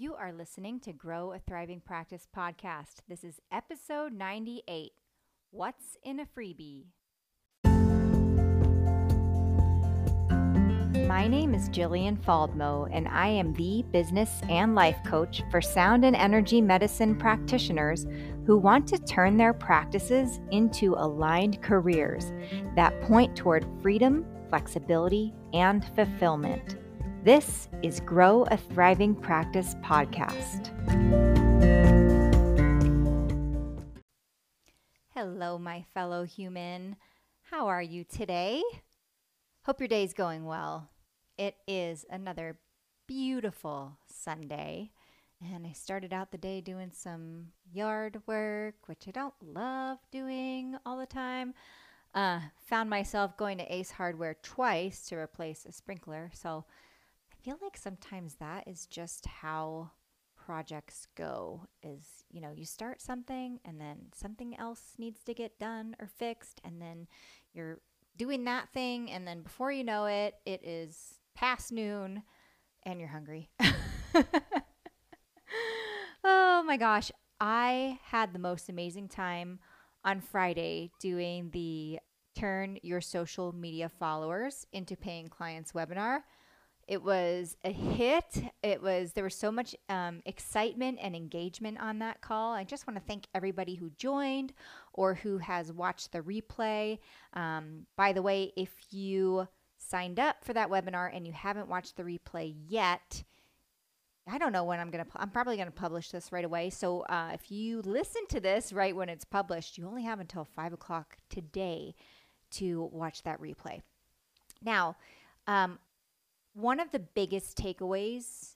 You are listening to Grow a Thriving Practice podcast. This is episode 98 What's in a Freebie? My name is Jillian Faldmo, and I am the business and life coach for sound and energy medicine practitioners who want to turn their practices into aligned careers that point toward freedom, flexibility, and fulfillment. This is Grow a Thriving Practice podcast. Hello, my fellow human. How are you today? Hope your day's going well. It is another beautiful Sunday, and I started out the day doing some yard work, which I don't love doing all the time. Uh, found myself going to Ace Hardware twice to replace a sprinkler, so feel like sometimes that is just how projects go is you know you start something and then something else needs to get done or fixed and then you're doing that thing and then before you know it it is past noon and you're hungry. oh my gosh. I had the most amazing time on Friday doing the Turn Your Social Media Followers into Paying Clients webinar. It was a hit. It was there was so much um, excitement and engagement on that call. I just want to thank everybody who joined or who has watched the replay. Um, by the way, if you signed up for that webinar and you haven't watched the replay yet, I don't know when I'm going to, I'm probably going to publish this right away. So uh, if you listen to this right when it's published, you only have until five o'clock today to watch that replay. Now, um, one of the biggest takeaways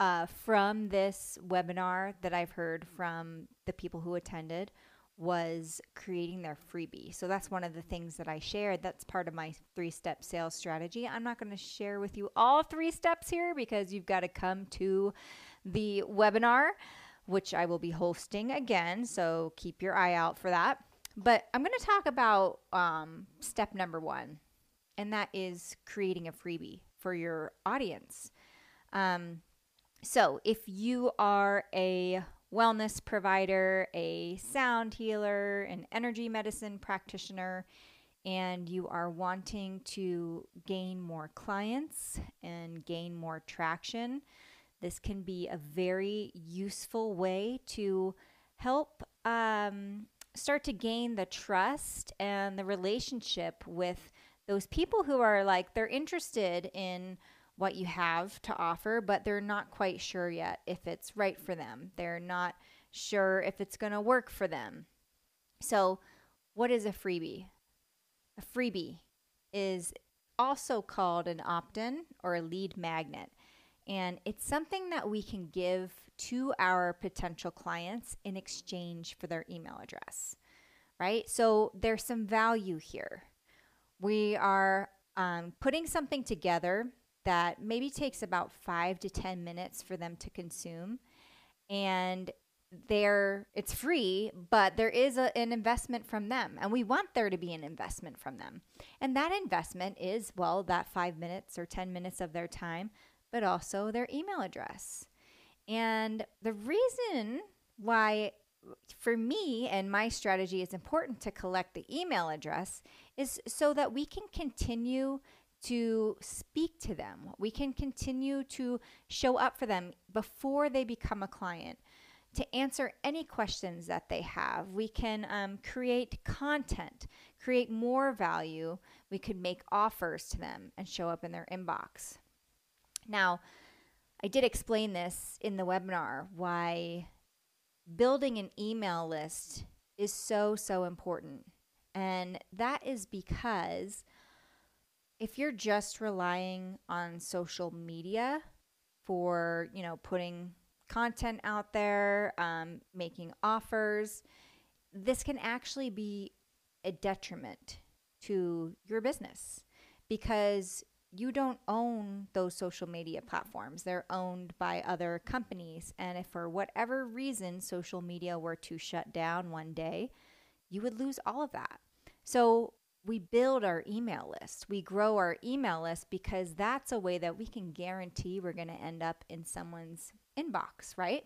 uh, from this webinar that I've heard from the people who attended was creating their freebie. So that's one of the things that I shared. That's part of my three step sales strategy. I'm not going to share with you all three steps here because you've got to come to the webinar, which I will be hosting again. So keep your eye out for that. But I'm going to talk about um, step number one, and that is creating a freebie for your audience. Um, so if you are a wellness provider, a sound healer, an energy medicine practitioner, and you are wanting to gain more clients and gain more traction, this can be a very useful way to help um, start to gain the trust and the relationship with those people who are like, they're interested in what you have to offer, but they're not quite sure yet if it's right for them. They're not sure if it's going to work for them. So, what is a freebie? A freebie is also called an opt in or a lead magnet. And it's something that we can give to our potential clients in exchange for their email address, right? So there's some value here. We are um, putting something together that maybe takes about five to 10 minutes for them to consume. And there it's free but there is a, an investment from them and we want there to be an investment from them and that investment is well that five minutes or ten minutes of their time but also their email address and the reason why for me and my strategy is important to collect the email address is so that we can continue to speak to them. We can continue to show up for them before they become a client, to answer any questions that they have. We can um, create content, create more value. We could make offers to them and show up in their inbox. Now, I did explain this in the webinar why building an email list is so, so important. And that is because if you're just relying on social media for, you know, putting content out there, um, making offers, this can actually be a detriment to your business because you don't own those social media platforms. They're owned by other companies. And if for whatever reason social media were to shut down one day, you would lose all of that. So we build our email list. We grow our email list because that's a way that we can guarantee we're going to end up in someone's inbox, right?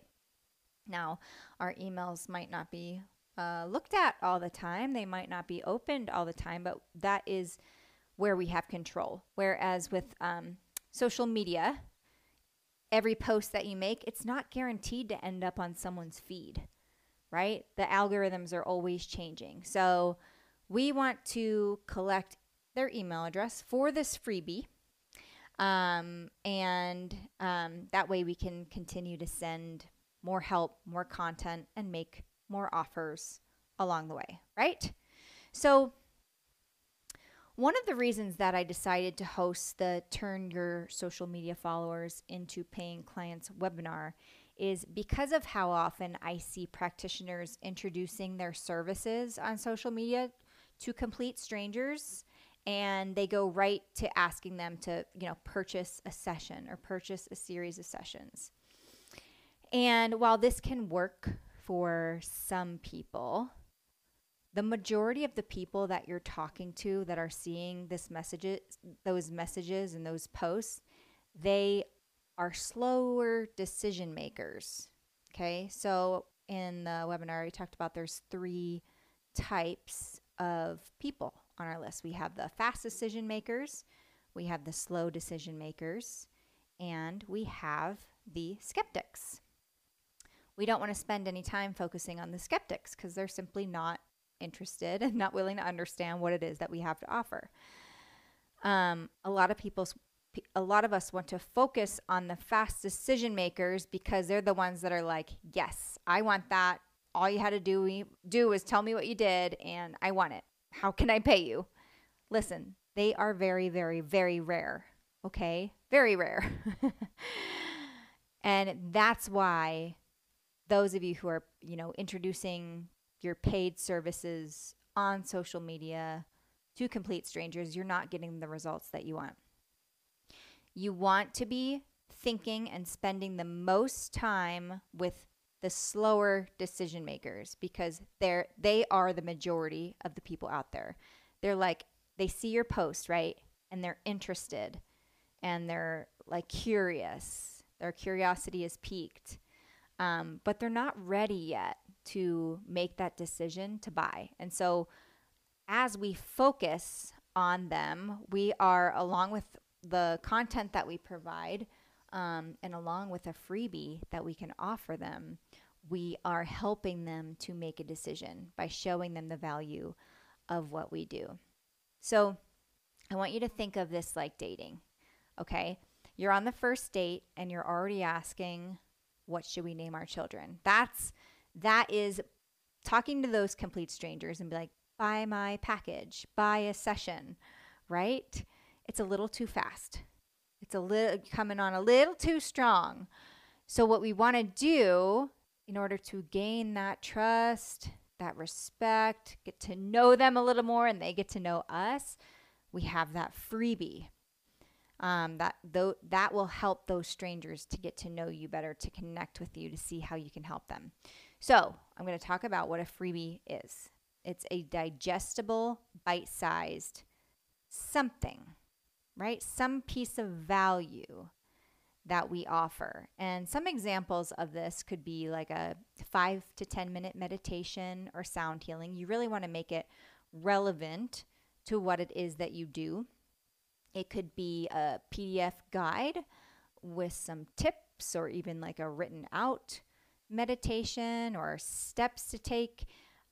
Now, our emails might not be uh, looked at all the time, they might not be opened all the time, but that is where we have control. Whereas with um, social media, every post that you make, it's not guaranteed to end up on someone's feed, right? The algorithms are always changing. So, we want to collect their email address for this freebie. Um, and um, that way we can continue to send more help, more content, and make more offers along the way, right? So, one of the reasons that I decided to host the Turn Your Social Media Followers into Paying Clients webinar is because of how often I see practitioners introducing their services on social media to complete strangers and they go right to asking them to, you know, purchase a session or purchase a series of sessions. And while this can work for some people, the majority of the people that you're talking to that are seeing this messages those messages and those posts, they are slower decision makers. Okay? So in the webinar we talked about there's three types of people on our list. We have the fast decision makers, we have the slow decision makers, and we have the skeptics. We don't want to spend any time focusing on the skeptics because they're simply not interested and not willing to understand what it is that we have to offer. Um, a lot of people, a lot of us want to focus on the fast decision makers because they're the ones that are like, yes, I want that all you had to do do is tell me what you did and I want it. How can I pay you? Listen, they are very very very rare. Okay? Very rare. and that's why those of you who are, you know, introducing your paid services on social media to complete strangers, you're not getting the results that you want. You want to be thinking and spending the most time with the slower decision makers because they're they are the majority of the people out there. They're like they see your post, right? And they're interested and they're like curious. Their curiosity is piqued. Um, but they're not ready yet to make that decision to buy. And so as we focus on them, we are along with the content that we provide, um, and along with a freebie that we can offer them, we are helping them to make a decision by showing them the value of what we do. So I want you to think of this like dating, okay? You're on the first date and you're already asking, what should we name our children? That's that is talking to those complete strangers and be like, buy my package, buy a session, right? It's a little too fast. It's a little coming on a little too strong. So what we want to do in order to gain that trust, that respect, get to know them a little more, and they get to know us, we have that freebie. Um, that though that will help those strangers to get to know you better, to connect with you, to see how you can help them. So I'm going to talk about what a freebie is. It's a digestible, bite-sized something, right? Some piece of value that we offer. And some examples of this could be like a five to 10 minute meditation or sound healing. You really want to make it relevant to what it is that you do. It could be a PDF guide with some tips or even like a written out meditation or steps to take.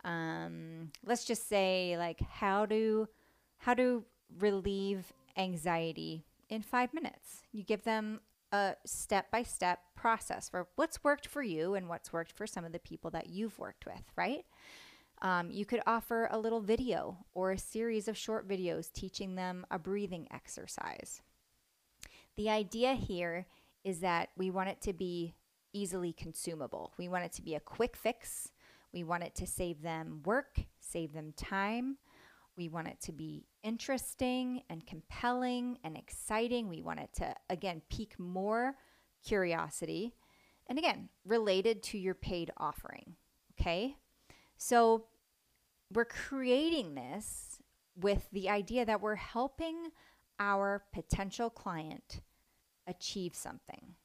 Um, let's just say like how to how to relieve anxiety in five minutes. You give them a step by step process for what's worked for you and what's worked for some of the people that you've worked with, right? Um, you could offer a little video or a series of short videos teaching them a breathing exercise. The idea here is that we want it to be easily consumable. We want it to be a quick fix. We want it to save them work, save them time, we want it to be interesting and compelling and exciting. We want it to, again, pique more curiosity. And again, related to your paid offering. Okay. So we're creating this with the idea that we're helping our potential client achieve something.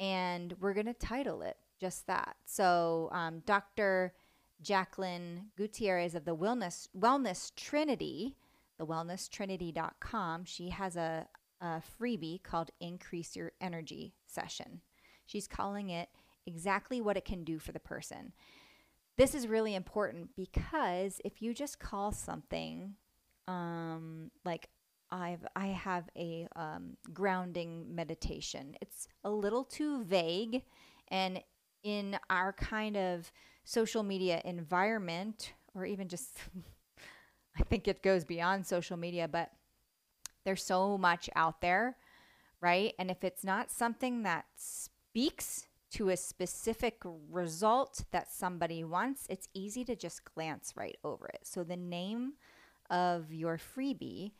And we're going to title it just that. So, um, Dr. Jacqueline Gutierrez of the Wellness, Wellness Trinity, the wellnesstrinity.com, she has a, a freebie called Increase Your Energy Session. She's calling it exactly what it can do for the person. This is really important because if you just call something um, like I've I have a um, grounding meditation, it's a little too vague, and in our kind of social media environment, or even just I think it goes beyond social media, but there's so much out there, right? And if it's not something that speaks to a specific result that somebody wants, it's easy to just glance right over it. So the name of your freebie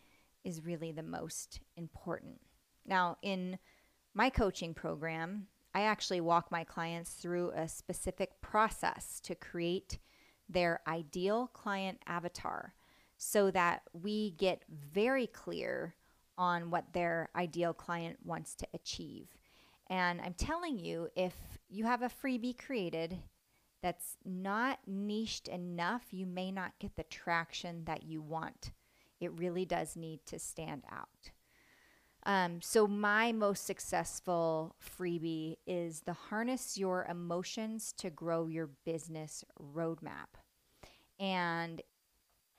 is really the most important. Now, in my coaching program, I actually walk my clients through a specific process to create their ideal client avatar so that we get very clear on what their ideal client wants to achieve. And I'm telling you, if you have a freebie created that's not niched enough, you may not get the traction that you want. It really does need to stand out. Um, so, my most successful freebie is the Harness Your Emotions to Grow Your Business Roadmap. And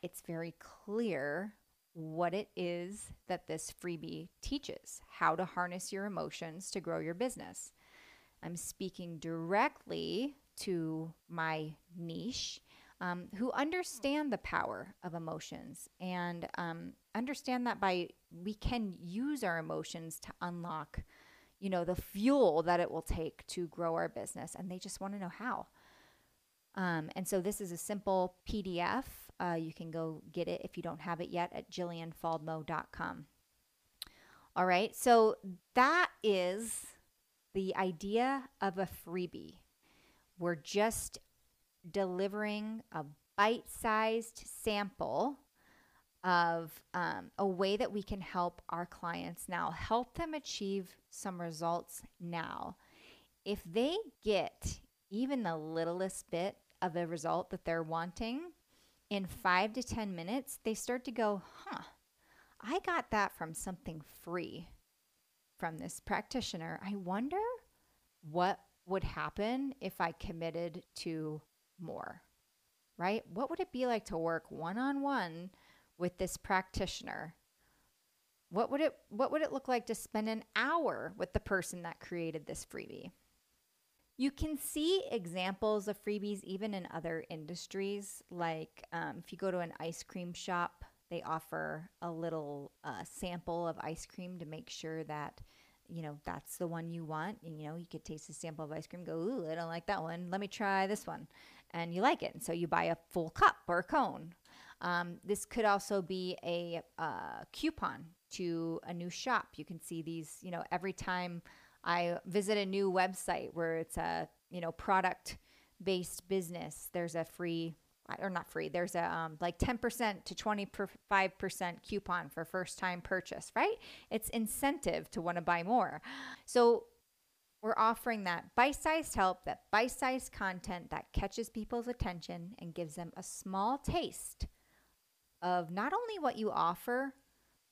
it's very clear what it is that this freebie teaches how to harness your emotions to grow your business. I'm speaking directly to my niche um, who understand the power of emotions and um, understand that by we can use our emotions to unlock you know the fuel that it will take to grow our business and they just want to know how um, and so this is a simple pdf uh, you can go get it if you don't have it yet at jillianfaldmo.com. All right, so that is the idea of a freebie. We're just delivering a bite sized sample of um, a way that we can help our clients now, help them achieve some results now. If they get even the littlest bit of a result that they're wanting, in five to 10 minutes, they start to go, huh, I got that from something free from this practitioner. I wonder what would happen if I committed to more, right? What would it be like to work one on one with this practitioner? What would it what would it look like to spend an hour with the person that created this freebie? You can see examples of freebies even in other industries. Like um, if you go to an ice cream shop, they offer a little uh, sample of ice cream to make sure that you know that's the one you want. And, you know, you could taste a sample of ice cream, go, "Ooh, I don't like that one. Let me try this one," and you like it, and so you buy a full cup or a cone. Um, this could also be a uh, coupon to a new shop. You can see these, you know, every time I visit a new website where it's a you know product based business. There's a free or not free. There's a um, like 10% to 25% coupon for first time purchase, right? It's incentive to want to buy more. So we're offering that bite sized help, that bite sized content that catches people's attention and gives them a small taste of not only what you offer,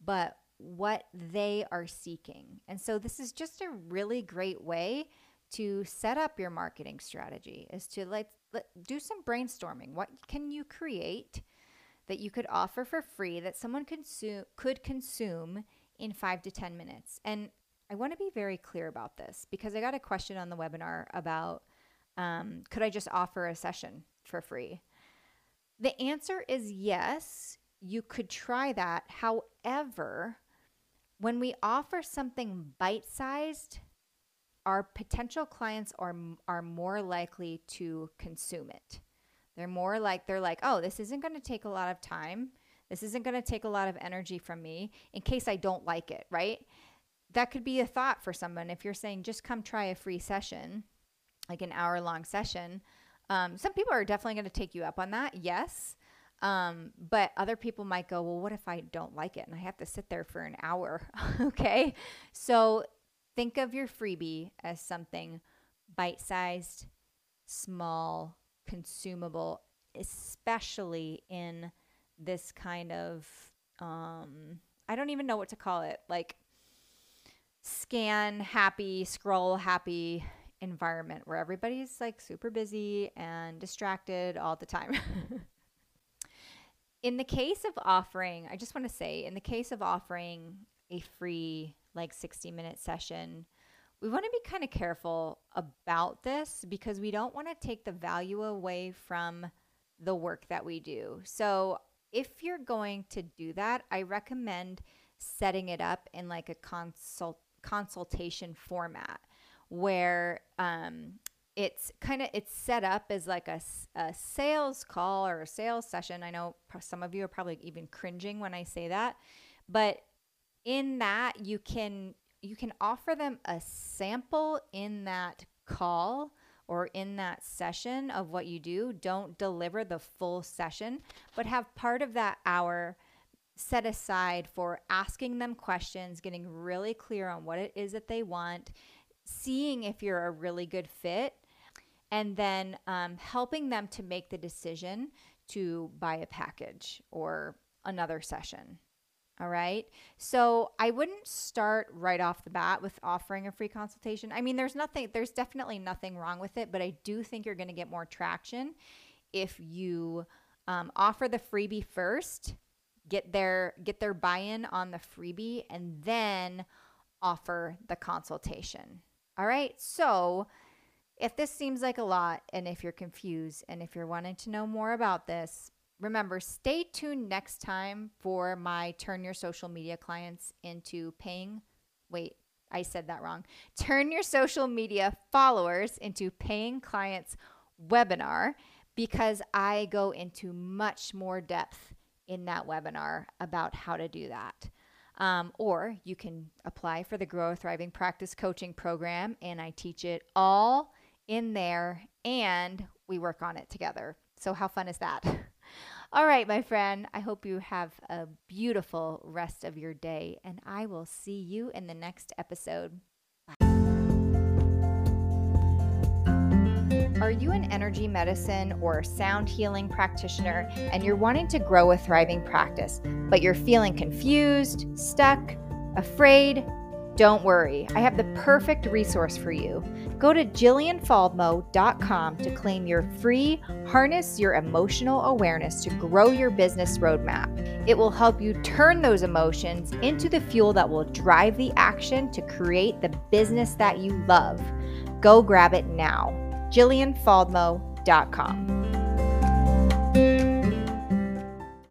but what they are seeking. And so this is just a really great way to set up your marketing strategy is to like let, do some brainstorming. What can you create that you could offer for free that someone consume could consume in 5 to 10 minutes? And I want to be very clear about this because I got a question on the webinar about um, could I just offer a session for free? The answer is yes, you could try that. However, when we offer something bite sized, our potential clients are, are more likely to consume it. They're more like, they're like, oh, this isn't going to take a lot of time. This isn't going to take a lot of energy from me in case I don't like it, right? That could be a thought for someone. If you're saying, just come try a free session, like an hour long session, um, some people are definitely going to take you up on that, yes. Um, but other people might go, well, what if I don't like it and I have to sit there for an hour? okay. So think of your freebie as something bite sized, small, consumable, especially in this kind of, um, I don't even know what to call it, like scan happy, scroll happy environment where everybody's like super busy and distracted all the time. in the case of offering, I just want to say, in the case of offering a free like 60 minute session, we want to be kind of careful about this because we don't want to take the value away from the work that we do. So, if you're going to do that, I recommend setting it up in like a consult consultation format where um, it's kind of it's set up as like a, a sales call or a sales session. I know some of you are probably even cringing when i say that but in that you can you can offer them a sample in that call or in that session of what you do. Don't deliver the full session but have part of that hour set aside for asking them questions getting really clear on what it is that they want seeing if you're a really good fit and then um, helping them to make the decision to buy a package or another session. All right. So I wouldn't start right off the bat with offering a free consultation. I mean, there's nothing, there's definitely nothing wrong with it, but I do think you're going to get more traction if you um, offer the freebie first, get their get their buy-in on the freebie, and then offer the consultation. All right. So if this seems like a lot, and if you're confused, and if you're wanting to know more about this, remember stay tuned next time for my Turn Your Social Media Clients into Paying. Wait, I said that wrong. Turn Your Social Media Followers into Paying Clients webinar because I go into much more depth in that webinar about how to do that. Um, or you can apply for the Grow Thriving Practice Coaching Program, and I teach it all in there and we work on it together. So, how fun is that? All right, my friend, I hope you have a beautiful rest of your day, and I will see you in the next episode. Are you an energy medicine or sound healing practitioner and you're wanting to grow a thriving practice, but you're feeling confused, stuck, afraid? Don't worry, I have the perfect resource for you. Go to jillianfaldmo.com to claim your free Harness Your Emotional Awareness to Grow Your Business Roadmap. It will help you turn those emotions into the fuel that will drive the action to create the business that you love. Go grab it now. jillianfaldmo.com.